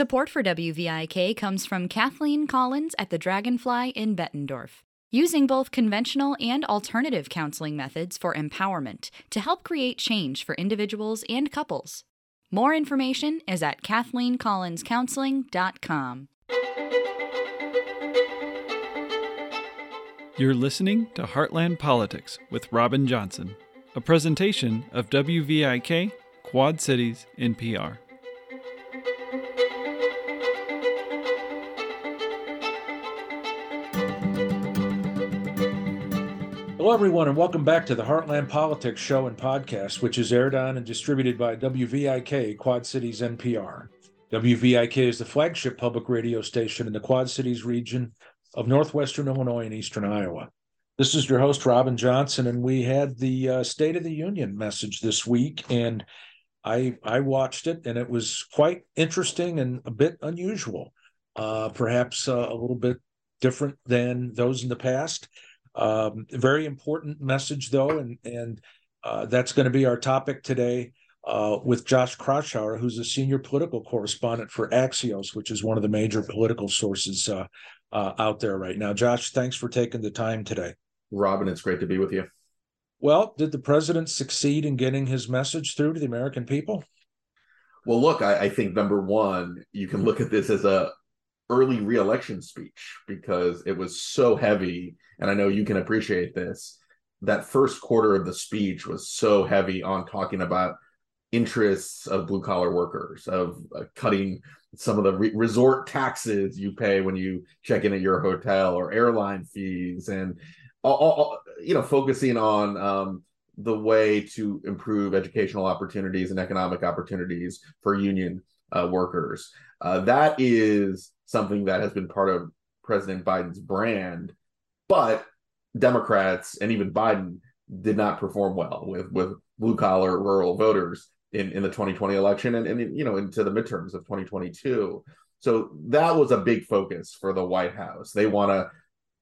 Support for WVIK comes from Kathleen Collins at the Dragonfly in Bettendorf, using both conventional and alternative counseling methods for empowerment to help create change for individuals and couples. More information is at KathleenCollinsCounseling.com. You're listening to Heartland Politics with Robin Johnson, a presentation of WVIK Quad Cities NPR. Hello, everyone, and welcome back to the Heartland Politics Show and Podcast, which is aired on and distributed by WVIK Quad Cities NPR. WVIK is the flagship public radio station in the Quad Cities region of northwestern Illinois and eastern Iowa. This is your host, Robin Johnson, and we had the uh, State of the Union message this week, and I I watched it, and it was quite interesting and a bit unusual, uh, perhaps uh, a little bit different than those in the past. Um, very important message, though, and and uh, that's going to be our topic today uh, with Josh Kraushaar, who's a senior political correspondent for Axios, which is one of the major political sources uh, uh out there right now. Josh, thanks for taking the time today. Robin, it's great to be with you. Well, did the president succeed in getting his message through to the American people? Well, look, I, I think number one, you can look at this as a early reelection speech because it was so heavy and I know you can appreciate this. That first quarter of the speech was so heavy on talking about interests of blue collar workers, of uh, cutting some of the re- resort taxes you pay when you check in at your hotel or airline fees, and all, all, you know, focusing on um, the way to improve educational opportunities and economic opportunities for union uh, workers. Uh, that is something that has been part of President Biden's brand but Democrats and even Biden did not perform well with with blue collar rural voters in, in the 2020 election and, and you know into the midterms of 2022. So that was a big focus for the White House. They want to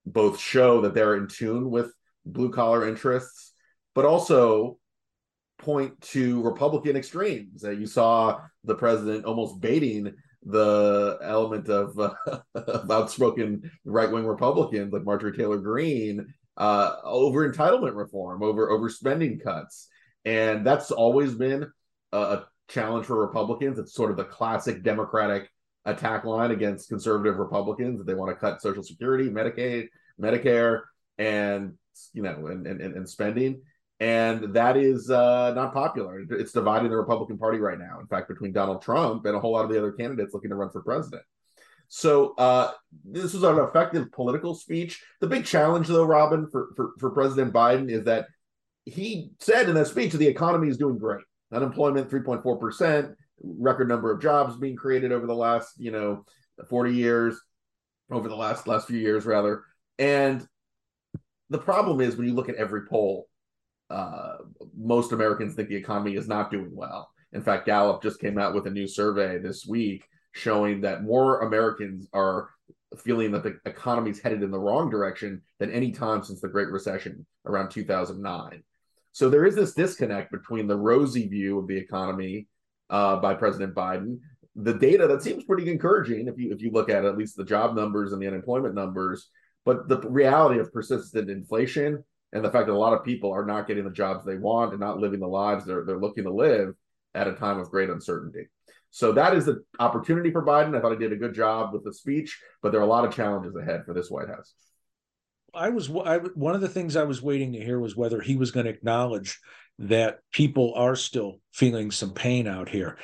both show that they're in tune with blue collar interests, but also point to Republican extremes. Uh, you saw the president almost baiting the element of, uh, of outspoken right wing Republicans like Marjorie Taylor Greene uh, over entitlement reform, over over spending cuts, and that's always been a, a challenge for Republicans. It's sort of the classic Democratic attack line against conservative Republicans that they want to cut Social Security, Medicaid, Medicare, and you know, and and, and spending and that is uh, not popular. It's dividing the Republican Party right now. In fact, between Donald Trump and a whole lot of the other candidates looking to run for president. So uh, this was an effective political speech. The big challenge, though, Robin, for, for, for President Biden is that he said in that speech the economy is doing great. Unemployment 3.4 percent, record number of jobs being created over the last you know 40 years, over the last last few years rather. And the problem is when you look at every poll uh, most Americans think the economy is not doing well. In fact, Gallup just came out with a new survey this week showing that more Americans are feeling that the economy is headed in the wrong direction than any time since the Great Recession around 2009. So there is this disconnect between the rosy view of the economy uh, by President Biden, the data that seems pretty encouraging if you if you look at, at least the job numbers and the unemployment numbers, but the reality of persistent inflation and the fact that a lot of people are not getting the jobs they want and not living the lives they're, they're looking to live at a time of great uncertainty. So that is the opportunity for Biden. I thought he did a good job with the speech, but there are a lot of challenges ahead for this White House. I was I, one of the things I was waiting to hear was whether he was going to acknowledge that people are still feeling some pain out here,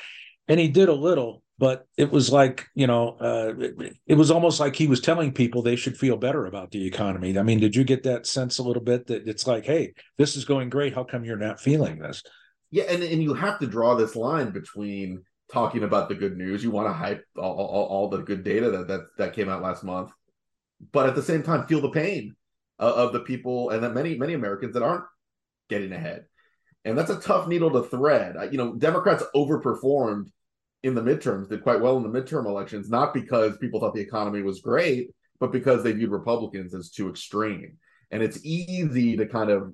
and he did a little but it was like you know uh, it, was almost like he was telling people they should feel better about the economy. I mean did you get that sense a little bit that it's like hey this is going great. How come you're not feeling this? Yeah and, and you have to draw this line between talking about the good news you want to hype all, all, all the good data that, that that came out last month but at the same time feel the pain of, of the people and that many many americans that aren't getting ahead. And that's a tough needle to thread. You know democrats overperformed in the midterms did quite well in the midterm elections, not because people thought the economy was great, but because they viewed Republicans as too extreme. And it's easy to kind of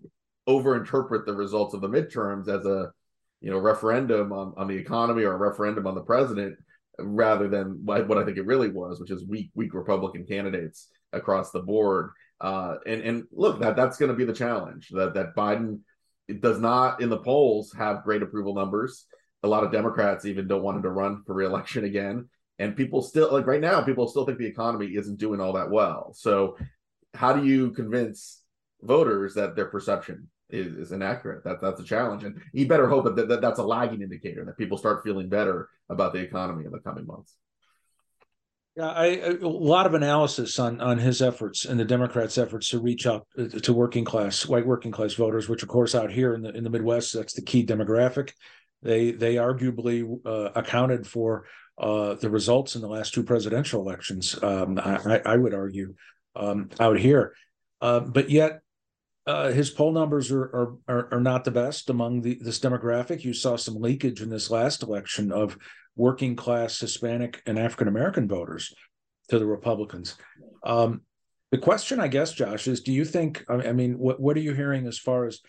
overinterpret the results of the midterms as a you know referendum on, on the economy or a referendum on the president rather than what I think it really was, which is weak, weak Republican candidates across the board. Uh, and and look, that that's going to be the challenge. That that Biden does not in the polls have great approval numbers. A lot of Democrats even don't want him to run for reelection again. And people still like right now, people still think the economy isn't doing all that well. So, how do you convince voters that their perception is, is inaccurate. That that's a challenge, and you better hope that, that that's a lagging indicator that people start feeling better about the economy in the coming months. Yeah, I, a lot of analysis on on his efforts and the Democrats' efforts to reach out uh, to working class, white working class voters, which of course out here in the in the Midwest, that's the key demographic. They they arguably uh, accounted for uh, the results in the last two presidential elections. Um, I, I, would argue um, out here, uh, but yet uh, his poll numbers are, are are not the best among the, this demographic. You saw some leakage in this last election of working class Hispanic and African American voters to the Republicans. Um, the question, I guess, Josh, is: Do you think? I mean, what what are you hearing as far as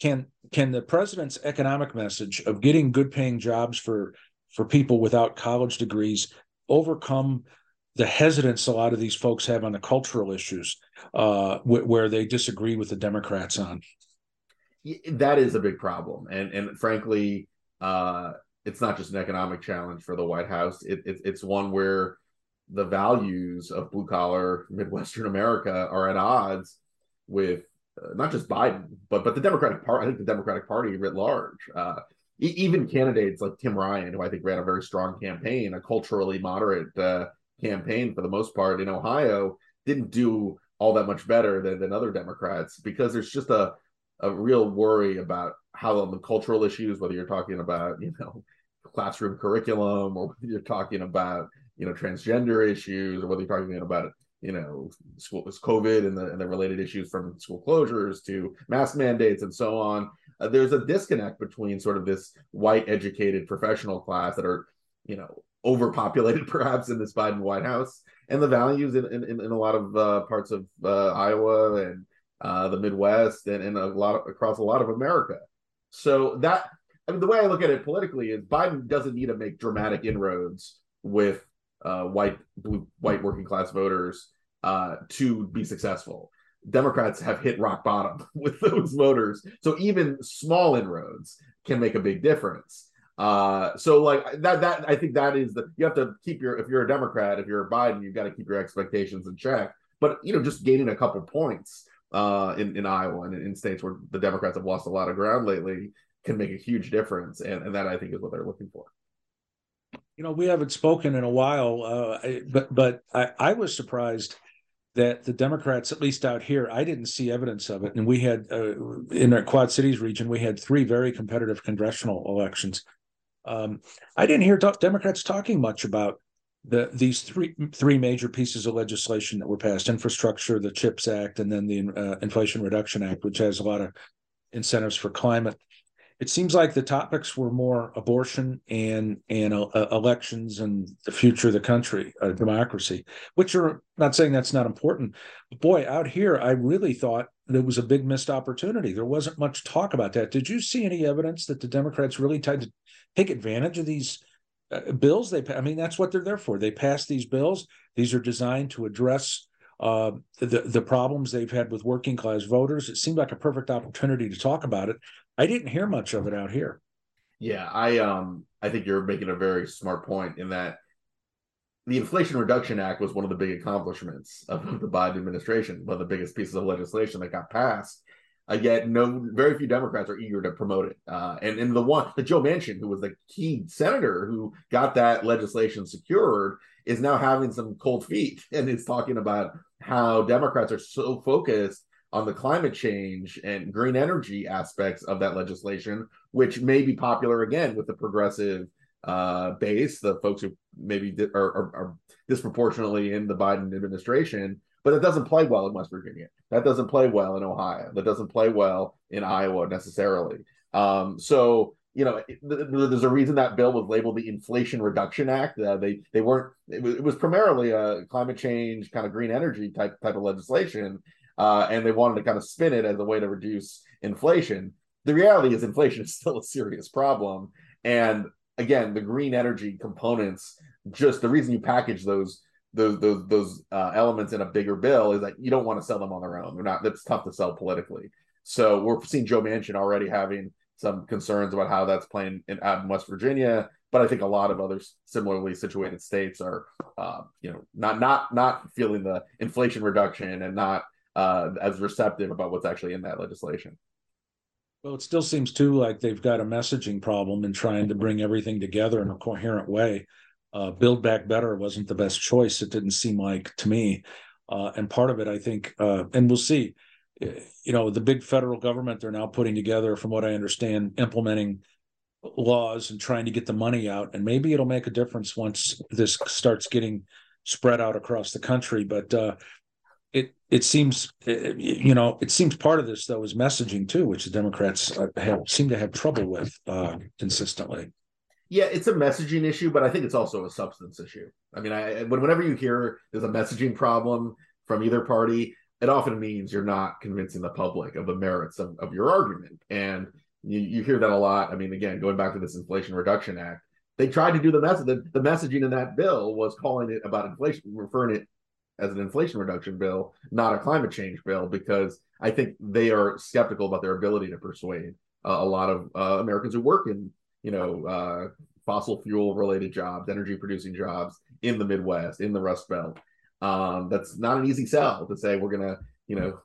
can can the president's economic message of getting good paying jobs for for people without college degrees overcome the hesitance a lot of these folks have on the cultural issues uh, wh- where they disagree with the Democrats on. That is a big problem, and and frankly, uh, it's not just an economic challenge for the White House. It, it, it's one where the values of blue collar Midwestern America are at odds with uh, not just Biden, but but the Democratic Party. I think the Democratic Party writ large. Uh, even candidates like Tim Ryan, who I think ran a very strong campaign, a culturally moderate uh, campaign for the most part in Ohio didn't do all that much better than, than other Democrats because there's just a, a real worry about how the cultural issues, whether you're talking about, you know, classroom curriculum or whether you're talking about, you know, transgender issues or whether you're talking about, you know, school COVID and the, and the related issues from school closures to mask mandates and so on. Uh, there's a disconnect between sort of this white educated professional class that are, you know, overpopulated perhaps in this Biden White House, and the values in in, in a lot of uh, parts of uh, Iowa and uh, the Midwest and, and a lot of, across a lot of America. So that I mean, the way I look at it politically is Biden doesn't need to make dramatic inroads with uh, white blue, white working class voters uh, to be successful. Democrats have hit rock bottom with those voters, so even small inroads can make a big difference. Uh, so like that, that I think that is the you have to keep your if you're a Democrat, if you're a Biden, you've got to keep your expectations in check. But you know, just gaining a couple points uh, in in Iowa and in states where the Democrats have lost a lot of ground lately can make a huge difference, and, and that I think is what they're looking for. You know, we haven't spoken in a while, uh, but but I, I was surprised that the Democrats, at least out here, I didn't see evidence of it. And we had uh, in our Quad Cities region, we had three very competitive congressional elections. Um, I didn't hear Democrats talking much about the these three three major pieces of legislation that were passed: infrastructure, the CHIPS Act, and then the uh, Inflation Reduction Act, which has a lot of incentives for climate. It seems like the topics were more abortion and and uh, uh elections and the future of the country, uh, democracy, which are not saying that's not important. But boy, out here, I really thought there was a big missed opportunity. There wasn't much talk about that. Did you see any evidence that the Democrats really tried to take advantage of these uh, bills. They, I mean, that's what they're there for. They pass these bills. These are designed to address uh, the the problems they've had with working class voters. It seemed like a perfect opportunity to talk about it. I didn't hear much of it out here. Yeah, I um I think you're making a very smart point in that the Inflation Reduction Act was one of the big accomplishments of the Biden administration, one of the biggest pieces of legislation that got passed. Uh, yet no, very few Democrats are eager to promote it. Uh, and and the one, the Joe Manchin, who was the key senator who got that legislation secured, is now having some cold feet and is talking about how Democrats are so focused on the climate change and green energy aspects of that legislation, which may be popular again with the progressive uh, base, the folks who maybe di- are, are, are disproportionately in the Biden administration but it doesn't play well in West Virginia. That doesn't play well in Ohio. That doesn't play well in Iowa necessarily. Um, so you know, there's a reason that bill was labeled the Inflation Reduction Act. Uh, they they weren't. It was, it was, primarily a climate change kind of green energy type type of legislation, uh, and they wanted to kind of spin it as a way to reduce inflation. The reality is, inflation is still a serious problem, and again, the green energy components just the reason you package those those those those uh, elements in a bigger bill is that you don't want to sell them on their own. They're not. That's tough to sell politically. So we're seeing Joe Manchin already having some concerns about how that's playing in, out in West Virginia. But I think a lot of other similarly situated states are, uh, you know, not not not feeling the inflation reduction and not uh, as receptive about what's actually in that legislation. Well, it still seems too like they've got a messaging problem in trying to bring everything together in a coherent way. Uh, Build Back Better wasn't the best choice. It didn't seem like to me, uh, and part of it, I think, uh, and we'll see. You know, the big federal government they're now putting together, from what I understand, implementing laws and trying to get the money out, and maybe it'll make a difference once this starts getting spread out across the country. But uh, it seems you know it seems part of this though is messaging too, which the Democrats uh, have seem to have trouble with uh, consistently. Yeah, it's a messaging issue, but I think it's also a substance issue. I mean, I whenever you hear there's a messaging problem from either party, it often means you're not convincing the public of the merits of, of your argument. And you, you hear that a lot. I mean, again, going back to this Inflation Reduction Act, they tried to do the message. The, the messaging in that bill was calling it about inflation, referring it as an inflation reduction bill, not a climate change bill, because I think they are skeptical about their ability to persuade uh, a lot of uh, Americans who work in, you know, uh, fossil fuel related jobs, energy producing jobs in the Midwest, in the Rust Belt. Um, that's not an easy sell to say we're going to, you know,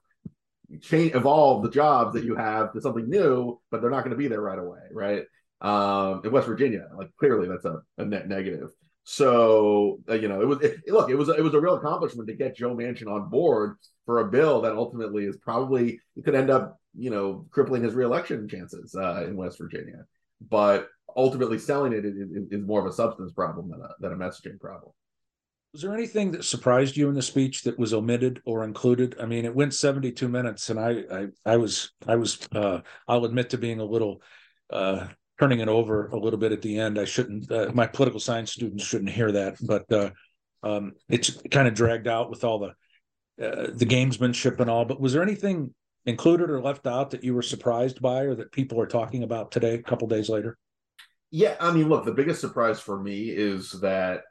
change, evolve the jobs that you have to something new, but they're not going to be there right away, right? Um, in West Virginia, like clearly that's a, a net negative. So uh, you know, it was it, look, it was it was a real accomplishment to get Joe Manchin on board for a bill that ultimately is probably it could end up you know crippling his reelection chances uh, in West Virginia. But ultimately, selling it is, more of a substance problem than a than a messaging problem. Was there anything that surprised you in the speech that was omitted or included? I mean, it went 72 minutes, and I I, I was I was uh, I'll admit to being a little uh, turning it over a little bit at the end. I shouldn't. Uh, my political science students shouldn't hear that, but uh, um, it's kind of dragged out with all the uh, the gamesmanship and all. But was there anything included or left out that you were surprised by, or that people are talking about today, a couple days later? Yeah, I mean, look, the biggest surprise for me is that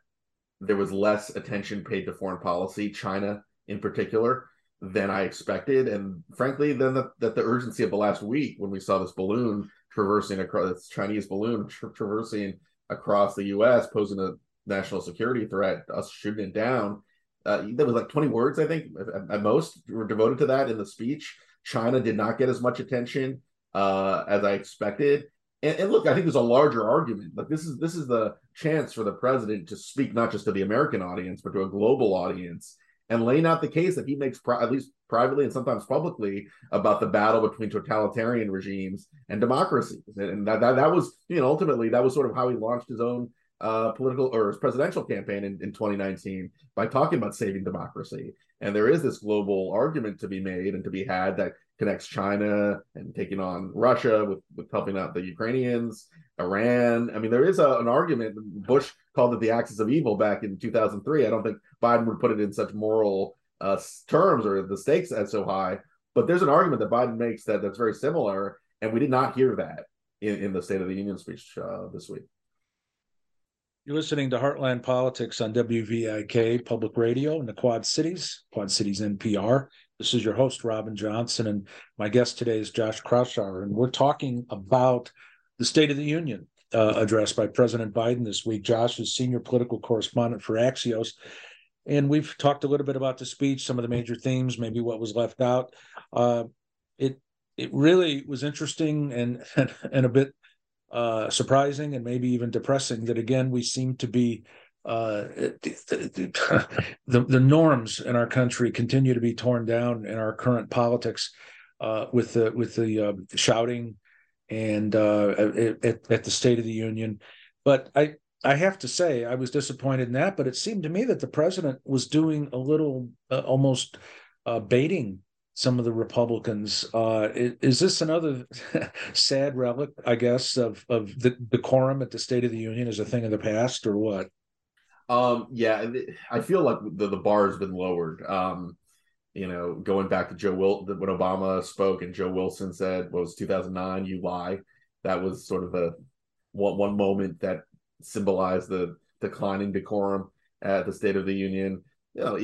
there was less attention paid to foreign policy, China in particular, than I expected, and frankly, than that the urgency of the last week when we saw this balloon traversing across this Chinese balloon tra- traversing across the U.S., posing a national security threat, us shooting it down. Uh, there was like 20 words, I think, at, at, most, were devoted to that in the speech. China did not get as much attention uh, as I expected. And, and, look, I think there's a larger argument. Like this is this is the chance for the president to speak not just to the American audience, but to a global audience and laying out the case that he makes, pro- at least privately and sometimes publicly, about the battle between totalitarian regimes and democracies. And that, that, that was, you know, ultimately, that was sort of how he launched his own uh, political or his presidential campaign in, in 2019 by talking about saving democracy. And there is this global argument to be made and to be had that connects China and taking on Russia with, with helping out the Ukrainians, Iran. I mean, there is a, an argument. Bush called it the axis of evil back in 2003. I don't think Biden would put it in such moral uh, terms or the stakes as so high. But there's an argument that Biden makes that that's very similar, and we did not hear that in, in the State of the Union speech uh, this week. You're listening to Heartland Politics on WVIK Public Radio in the Quad Cities, Quad Cities NPR. This is your host, Robin Johnson, and my guest today is Josh Kraushaar, and we're talking about the State of the Union uh, address by President Biden this week. Josh is senior political correspondent for Axios. And we've talked a little bit about the speech, some of the major themes, maybe what was left out. Uh, it it really was interesting and and, and a bit uh, surprising and maybe even depressing that again we seem to be uh, the, the, the norms in our country continue to be torn down in our current politics uh, with the with the uh, shouting and uh, at, at the State of the Union. But I I have to say I was disappointed in that. But it seemed to me that the president was doing a little uh, almost uh, baiting some of the Republicans. Uh, is, is, this another sad relic, I guess, of of the decorum at the State of the Union as a thing of the past, or what? Um, yeah, I feel like the, the bar has been lowered. Um, you know, going back to Joe Will when Obama spoke and Joe Wilson said, "What was 2009? You lie." That was sort of a one one moment that symbolized the declining decorum at the State of the Union. You know,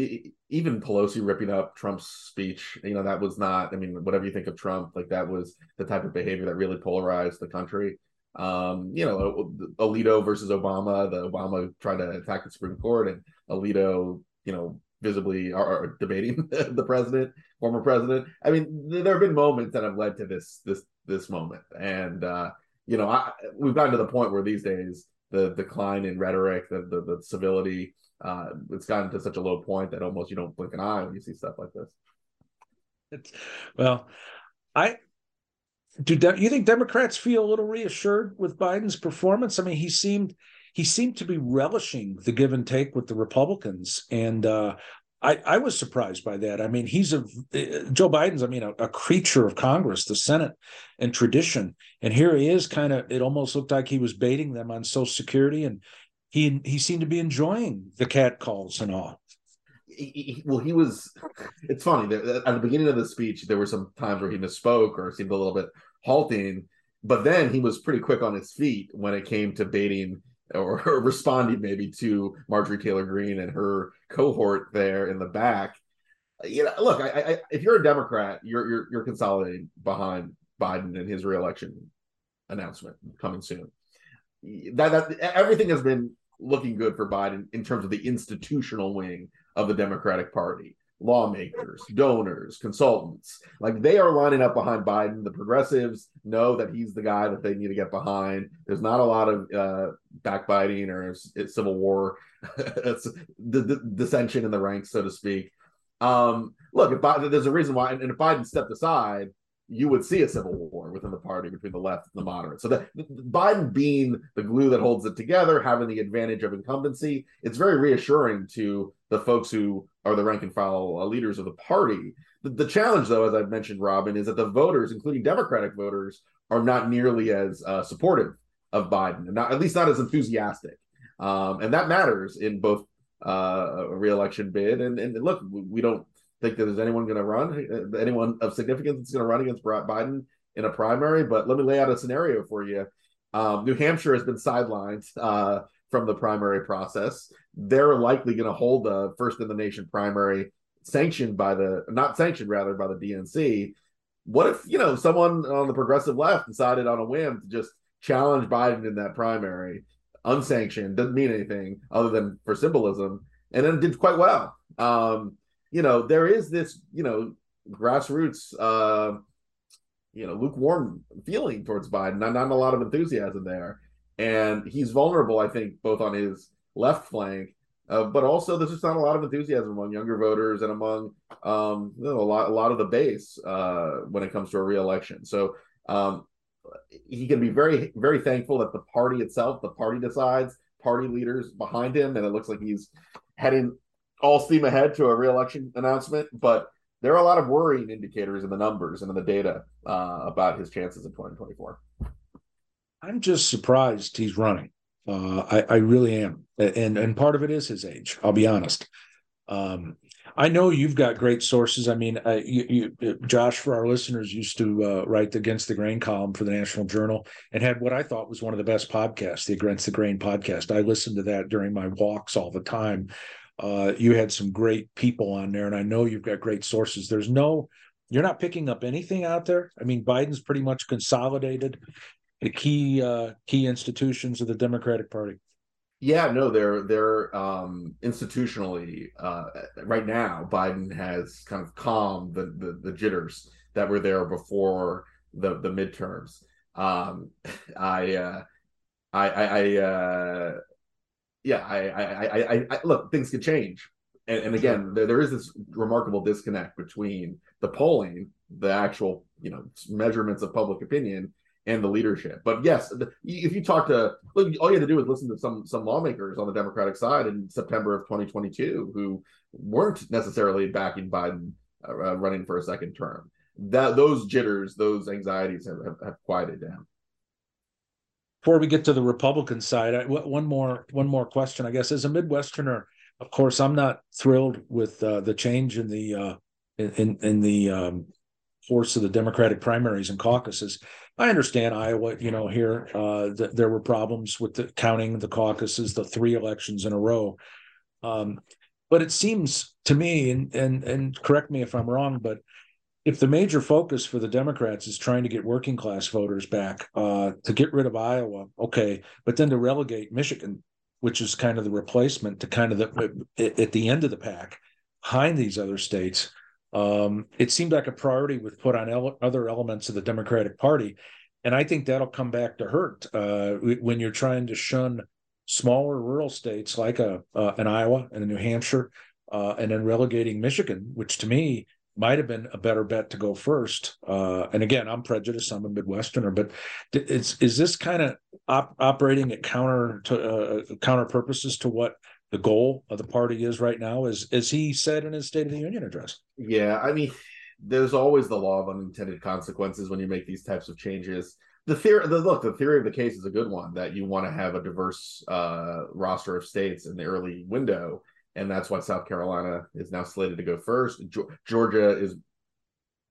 even Pelosi ripping up Trump's speech, you know, that was not, I mean, whatever you think of Trump, like that was the type of behavior that really polarized the country. Um, you know, Alito versus Obama, the Obama trying to attack the Supreme Court and Alito, you know, visibly are debating the president, former president. I mean, there have been moments that have led to this this this moment, and uh, you know, I, we've gotten to the point where these days the decline in rhetoric, the the, the civility, uh, it's gotten to such a low point that almost you don't blink an eye when you see stuff like this. It's, well, I do. De- you think Democrats feel a little reassured with Biden's performance? I mean, he seemed he seemed to be relishing the give and take with the Republicans, and uh, I, I was surprised by that. I mean, he's a eh, Joe Biden's. I mean, a, a creature of Congress, the Senate, and tradition. And here he is, kind of. It almost looked like he was baiting them on Social Security, and he he seemed to be enjoying the cat calls and all. He, he, well, he was. It's funny that at the beginning of the speech, there were some times where he misspoke or seemed a little bit halting, but then he was pretty quick on his feet when it came to baiting or, responding maybe to Marjorie Taylor Greene and her cohort there in the back. You know, look, I, I, if you're a Democrat, you're you're you're consolidating behind Biden and his reelection announcement coming soon. That that everything has been looking good for Biden in terms of the institutional wing of the Democratic Party lawmakers, donors, consultants. Like they are lining up behind Biden. The progressives know that he's the guy that they need to get behind. There's not a lot of uh, backbiting or civil war, dissension in the ranks, so to speak. Um, look, if Biden, there's a reason why, and if Biden stepped aside, you would see a civil war within the party between the left and the moderates. So that Biden being the glue that holds it together, having the advantage of incumbency, it's very reassuring to the folks who are the rank and file uh, leaders of the party. The, the, challenge, though, as I've mentioned, Robin, is that the voters, including Democratic voters, are not nearly as uh, supportive of Biden, not at least not as enthusiastic. Um, and that matters in both uh, a reelection bid and, and look, we don't think that there's anyone going to run, uh, anyone of significance that's going to run against Biden in a primary. But let me lay out a scenario for you. Um, New Hampshire has been sidelined uh, from the primary process. They're likely going to hold the first in the nation primary sanctioned by the not sanctioned rather by the DNC. What if you know someone on the progressive left decided on a whim to just challenge Biden in that primary, unsanctioned, doesn't mean anything other than for symbolism, and then did quite well. Um, you know, there is this, you know, grassroots, uh, you know, lukewarm feeling towards Biden. Not, not a lot of enthusiasm there, and he's vulnerable, I think, both on his left flank, uh, but also there's just not a lot of enthusiasm among younger voters and among um, you know, a lot a lot of the base uh, when it comes to a reelection. So um, he can be very very thankful that the party itself, the party decides, party leaders behind him, and it looks like he's heading all steam ahead to a reelection announcement, but there are a lot of worrying indicators in the numbers and in the data uh, about his chances in 2024. I'm just surprised he's running. Uh, I, I, really am, and and part of it is his age. I'll be honest. Um, I know you've got great sources. I mean, uh, you, you, Josh, for our listeners, used to uh, write the Against the Grain column for the National Journal and had what I thought was one of the best podcasts, the Against the Grain podcast. I listened to that during my walks all the time uh, you had some great people on there, and I know you've got great sources. There's no, you're not picking up anything out there. I mean, Biden's pretty much consolidated key uh, key institutions of the Democratic Party. Yeah, no, they're they're um, institutionally uh, right now. Biden has kind of calmed the, the, the jitters that were there before the the midterms. Um, I, uh, I I I uh, yeah, I, I, I, I, look, things could change, and, and again, there, there is this remarkable disconnect between the polling, the actual, you know, measurements of public opinion, and the leadership. But yes, if you talk to, look, all you had to do is listen to some some lawmakers on the Democratic side in September of 2022 who weren't necessarily backing Biden uh, running for a second term. That those jitters, those anxieties have, have, have quieted down before we get to the Republican side, one more one more question, I guess. As a Midwesterner, of course, I'm not thrilled with uh, the change in the uh, in in the um, course of the Democratic primaries and caucuses. I understand Iowa, you know, here uh, th- there were problems with the counting the caucuses, the three elections in a row. Um, but it seems to me, and and and correct me if I'm wrong, but if the major focus for the Democrats is trying to get working class voters back, uh, to get rid of Iowa, okay, but then to relegate Michigan, which is kind of the replacement to kind of the at the end of the pack behind these other states, um, it seemed like a priority was put on ele- other elements of the Democratic Party, and I think that'll come back to hurt uh, when you're trying to shun smaller rural states like a uh, an Iowa and a New Hampshire, uh, and then relegating Michigan, which to me might have been a better bet to go first. Uh, and again, I'm prejudiced. I'm a Midwesterner, but is is this kind of op- operating at counter to uh, counter purposes to what the goal of the party is right now? As as he said in his State of the Union address. Yeah, I mean, there's always the law of unintended consequences when you make these types of changes the theory the look the theory of the case is a good one that you want to have a diverse uh, roster of states in the early window and that's why south carolina is now slated to go first georgia is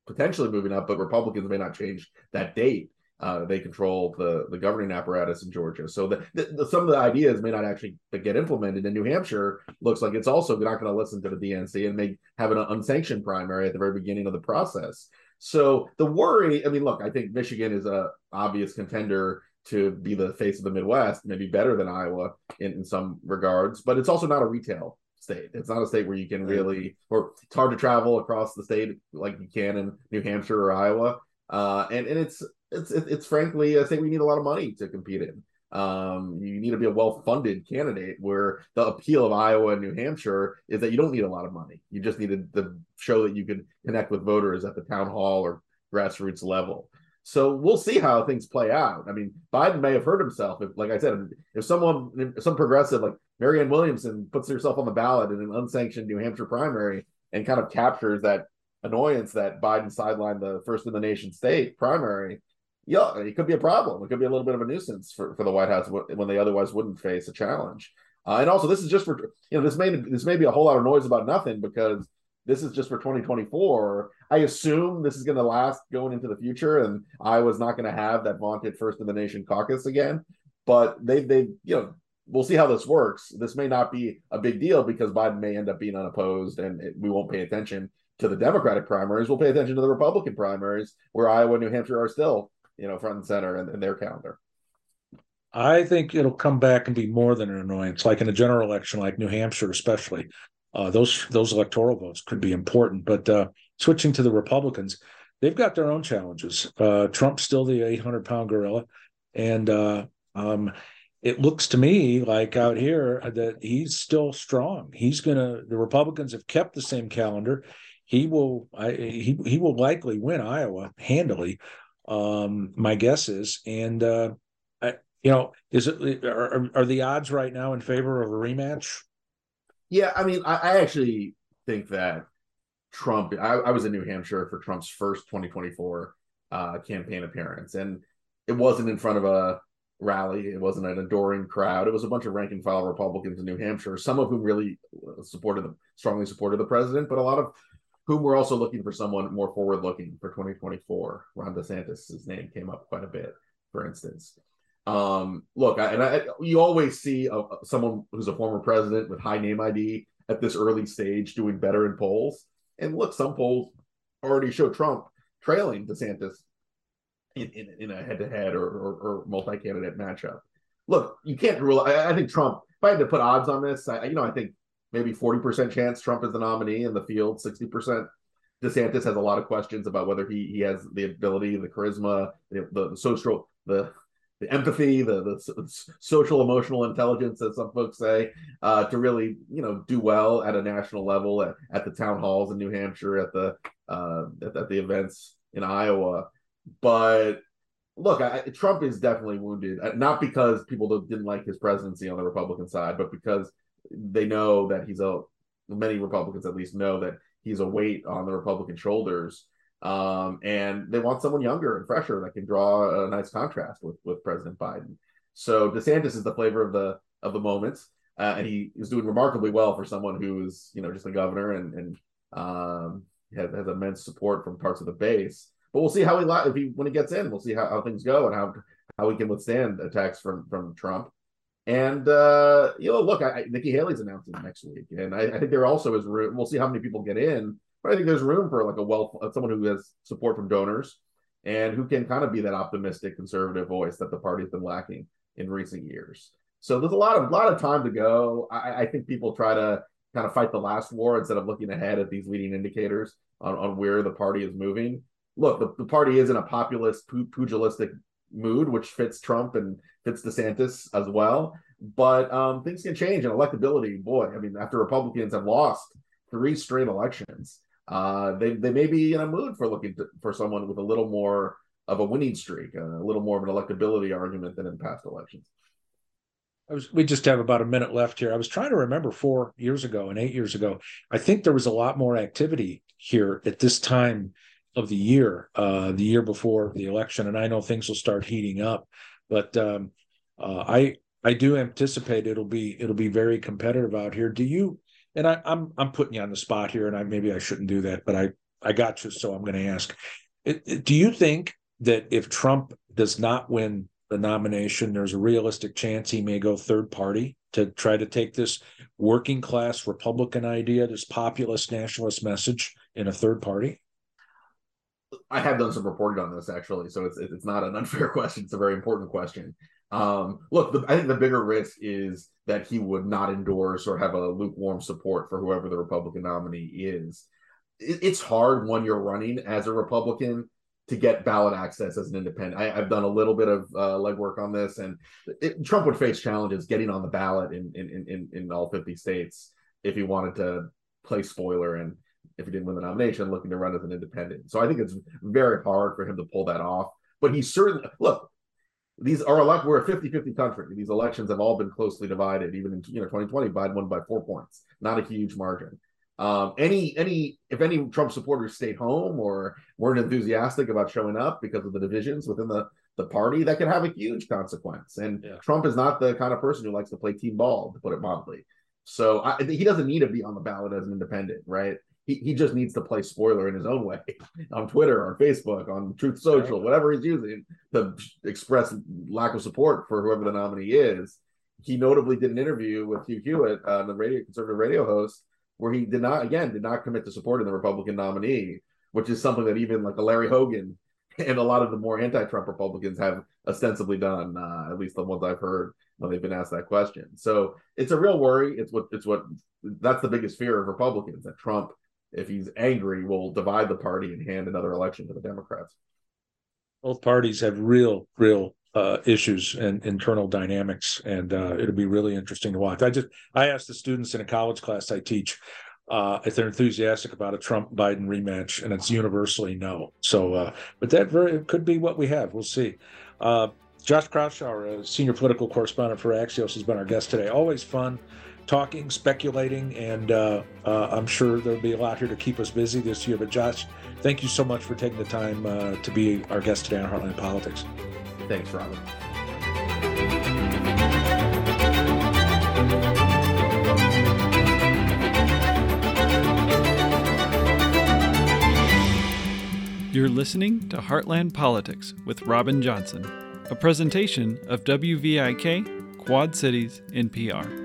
potentially moving up but republicans may not change that date uh, they control the the governing apparatus in Georgia, so the, the, some of the ideas may not actually get implemented. In New Hampshire, looks like it's also not going to listen to the DNC and may have an unsanctioned primary at the very beginning of the process. So the worry, I mean, look, I think Michigan is a obvious contender to be the face of the Midwest, maybe better than Iowa in, in some regards, but it's also not a retail state. It's not a state where you can really, or it's hard to travel across the state like you can in New Hampshire or Iowa. Uh, and and it's it's it's frankly, I think we need a lot of money to compete in. Um, you need to be a well-funded candidate. Where the appeal of Iowa and New Hampshire is that you don't need a lot of money. You just need to, show that you can connect with voters at the town hall or grassroots level. So we'll see how things play out. I mean, Biden may have hurt himself. If, like I said, if someone, if some progressive like Marianne Williamson puts herself on the ballot in an unsanctioned New Hampshire primary and kind of captures that annoyance that Biden sidelined the first in the nation state primary, yeah, it could be a problem. It could be a little bit of a nuisance for, for the White House when they otherwise wouldn't face a challenge. Uh, and also, this is just for you know this may this may be a whole lot of noise about nothing because this is just for 2024. I assume this is going to last going into the future, and Iowa's not going to have that vaunted first in the nation caucus again. But they they you know we'll see how this works. This may not be a big deal because Biden may end up being unopposed, and it, we won't pay attention to the Democratic primaries. We'll pay attention to the Republican primaries, where Iowa and New Hampshire are still you know, front and center in, in their calendar. I think it'll come back and be more than an annoyance, like in a general election, like New Hampshire, especially. Uh, those those electoral votes could be important. But uh, switching to the Republicans, they've got their own challenges. Uh, Trump's still the 800 pound gorilla, and uh, um, it looks to me like out here that he's still strong. He's gonna. The Republicans have kept the same calendar. He will. I, he he will likely win Iowa handily. Um, my guess is, and uh, I, you know, is it are, are the odds right now in favor of a rematch? Yeah, I mean, I, I actually think that Trump. I, I, was in New Hampshire for Trump's first 2024 uh, campaign appearance, and it wasn't in front of a rally. It wasn't an adoring crowd. It was a bunch of rank and file Republicans in New Hampshire, some of whom really supported the strongly supported the president, but a lot of whom we're also looking for someone more forward looking for 2024. Ron DeSantis' name came up quite a bit, for instance. Um, look, I, and I, you always see a, someone who's a former president with high name ID at this early stage doing better in polls. And look, some polls already show Trump trailing DeSantis in, in, in a head to head or, or, or multi candidate matchup. Look, you can't rule. I, I, think Trump. If I had to put odds on this, I, you know, I think maybe 40% chance Trump is the nominee in the field, 60%. DeSantis has a lot of questions about whether he he has the ability, the charisma, the, the social, the the empathy, the the social emotional intelligence, as some folks say, uh, to really you know do well at a national level at, at the town halls in New Hampshire, at the uh, at, at the events in Iowa. But look, I, Trump is definitely wounded, uh, not because people didn't like his presidency on the Republican side, but because they know that he's a many Republicans at least know that he's a weight on the Republican shoulders. Um, and they want someone younger and fresher that can draw a nice contrast with with President Biden. So DeSantis is the flavor of the of the moment, uh, and he is doing remarkably well for someone who's you know just a governor and and um, has, has immense support from parts of the base. But we'll see how he if he when he gets in. We'll see how, how things go and how how he can withstand attacks from from Trump. And uh, you know, look, I, Nikki Haley's announcing next week, and I, I think there also is room. We'll see how many people get in, but I think there's room for like a well, someone who has support from donors and who can kind of be that optimistic conservative voice that the party's been lacking in recent years. So there's a lot of lot of time to go. I, I think people try to kind of fight the last war instead of looking ahead at these leading indicators on, on where the party is moving. Look, the, the party is in a populist, pugilistic mood, which fits Trump and fits DeSantis as well. But um, things can change and electability. Boy, I mean, after Republicans have lost three straight elections, uh, they they may be in a mood for looking to, for someone with a little more of a winning streak, a little more of an electability argument than in past elections. I was, we just have about a minute left here. I was trying to remember four years ago and eight years ago. I think there was a lot more activity here at this time of the year, uh, the year before the election, and I know things will start heating up. But um, uh, I I do anticipate it'll be it'll be very competitive out here. Do you? And I, I'm I'm putting you on the spot here, and I maybe I shouldn't do that, but I I got you, so I'm going to ask. It, it, do you think that if Trump does not win the nomination, there's a realistic chance he may go third party to try to take this working class Republican idea, this populist nationalist message in a third party? I have done some reporting on this actually, so it's it's not an unfair question. It's a very important question. Um, look, the, I think the bigger risk is that he would not endorse or have a lukewarm support for whoever the Republican nominee is. It, it's hard when you're running as a Republican to get ballot access as an independent. I, have done a little bit of uh, legwork on this, and it, Trump would face challenges getting on the ballot in, in in in all 50 states if he wanted to play spoiler and if he didn't win the nomination, looking to run as an independent. So I think it's very hard for him to pull that off. But he certainly look. These are elect. We're a 50-50 country. These elections have all been closely divided. Even in you know 2020, Biden won by four points, not a huge margin. Um, any any if any Trump supporters stayed home or weren't enthusiastic about showing up because of the divisions within the the party, that could have a huge consequence. And yeah. Trump is not the kind of person who likes to play team ball, to put it mildly. So I, he doesn't need to be on the ballot as an independent, right? He, he just needs to play spoiler in his own way on Twitter, on Facebook, on Truth Social, whatever he's using to express lack of support for whoever the nominee is. He notably did an interview with Hugh Hewitt, uh, the radio conservative radio host, where he did not again did not commit to supporting the Republican nominee, which is something that even like a Larry Hogan and a lot of the more anti-Trump Republicans have ostensibly done, uh, at least the ones I've heard when they've been asked that question. So it's a real worry. It's what it's what that's the biggest fear of Republicans that Trump, if he's angry, will divide the party and hand another election to the Democrats. Both parties have real, real uh, issues and internal dynamics, and uh, it'll be really interesting to watch. I just I asked the students in a college class I teach uh, if they're enthusiastic about a Trump Biden rematch, and it's universally no. So, uh, but that very could be what we have. We'll see. Uh, Josh Kraushaar senior political correspondent for Axios, has been our guest today. Always fun talking, speculating, and uh, uh, I'm sure there'll be a lot here to keep us busy this year. But Josh, thank you so much for taking the time to be our guest today on Heartland Politics. Thanks, Robin. You're listening to Heartland Politics with Robin Johnson, a presentation of WVIK Quad Cities NPR.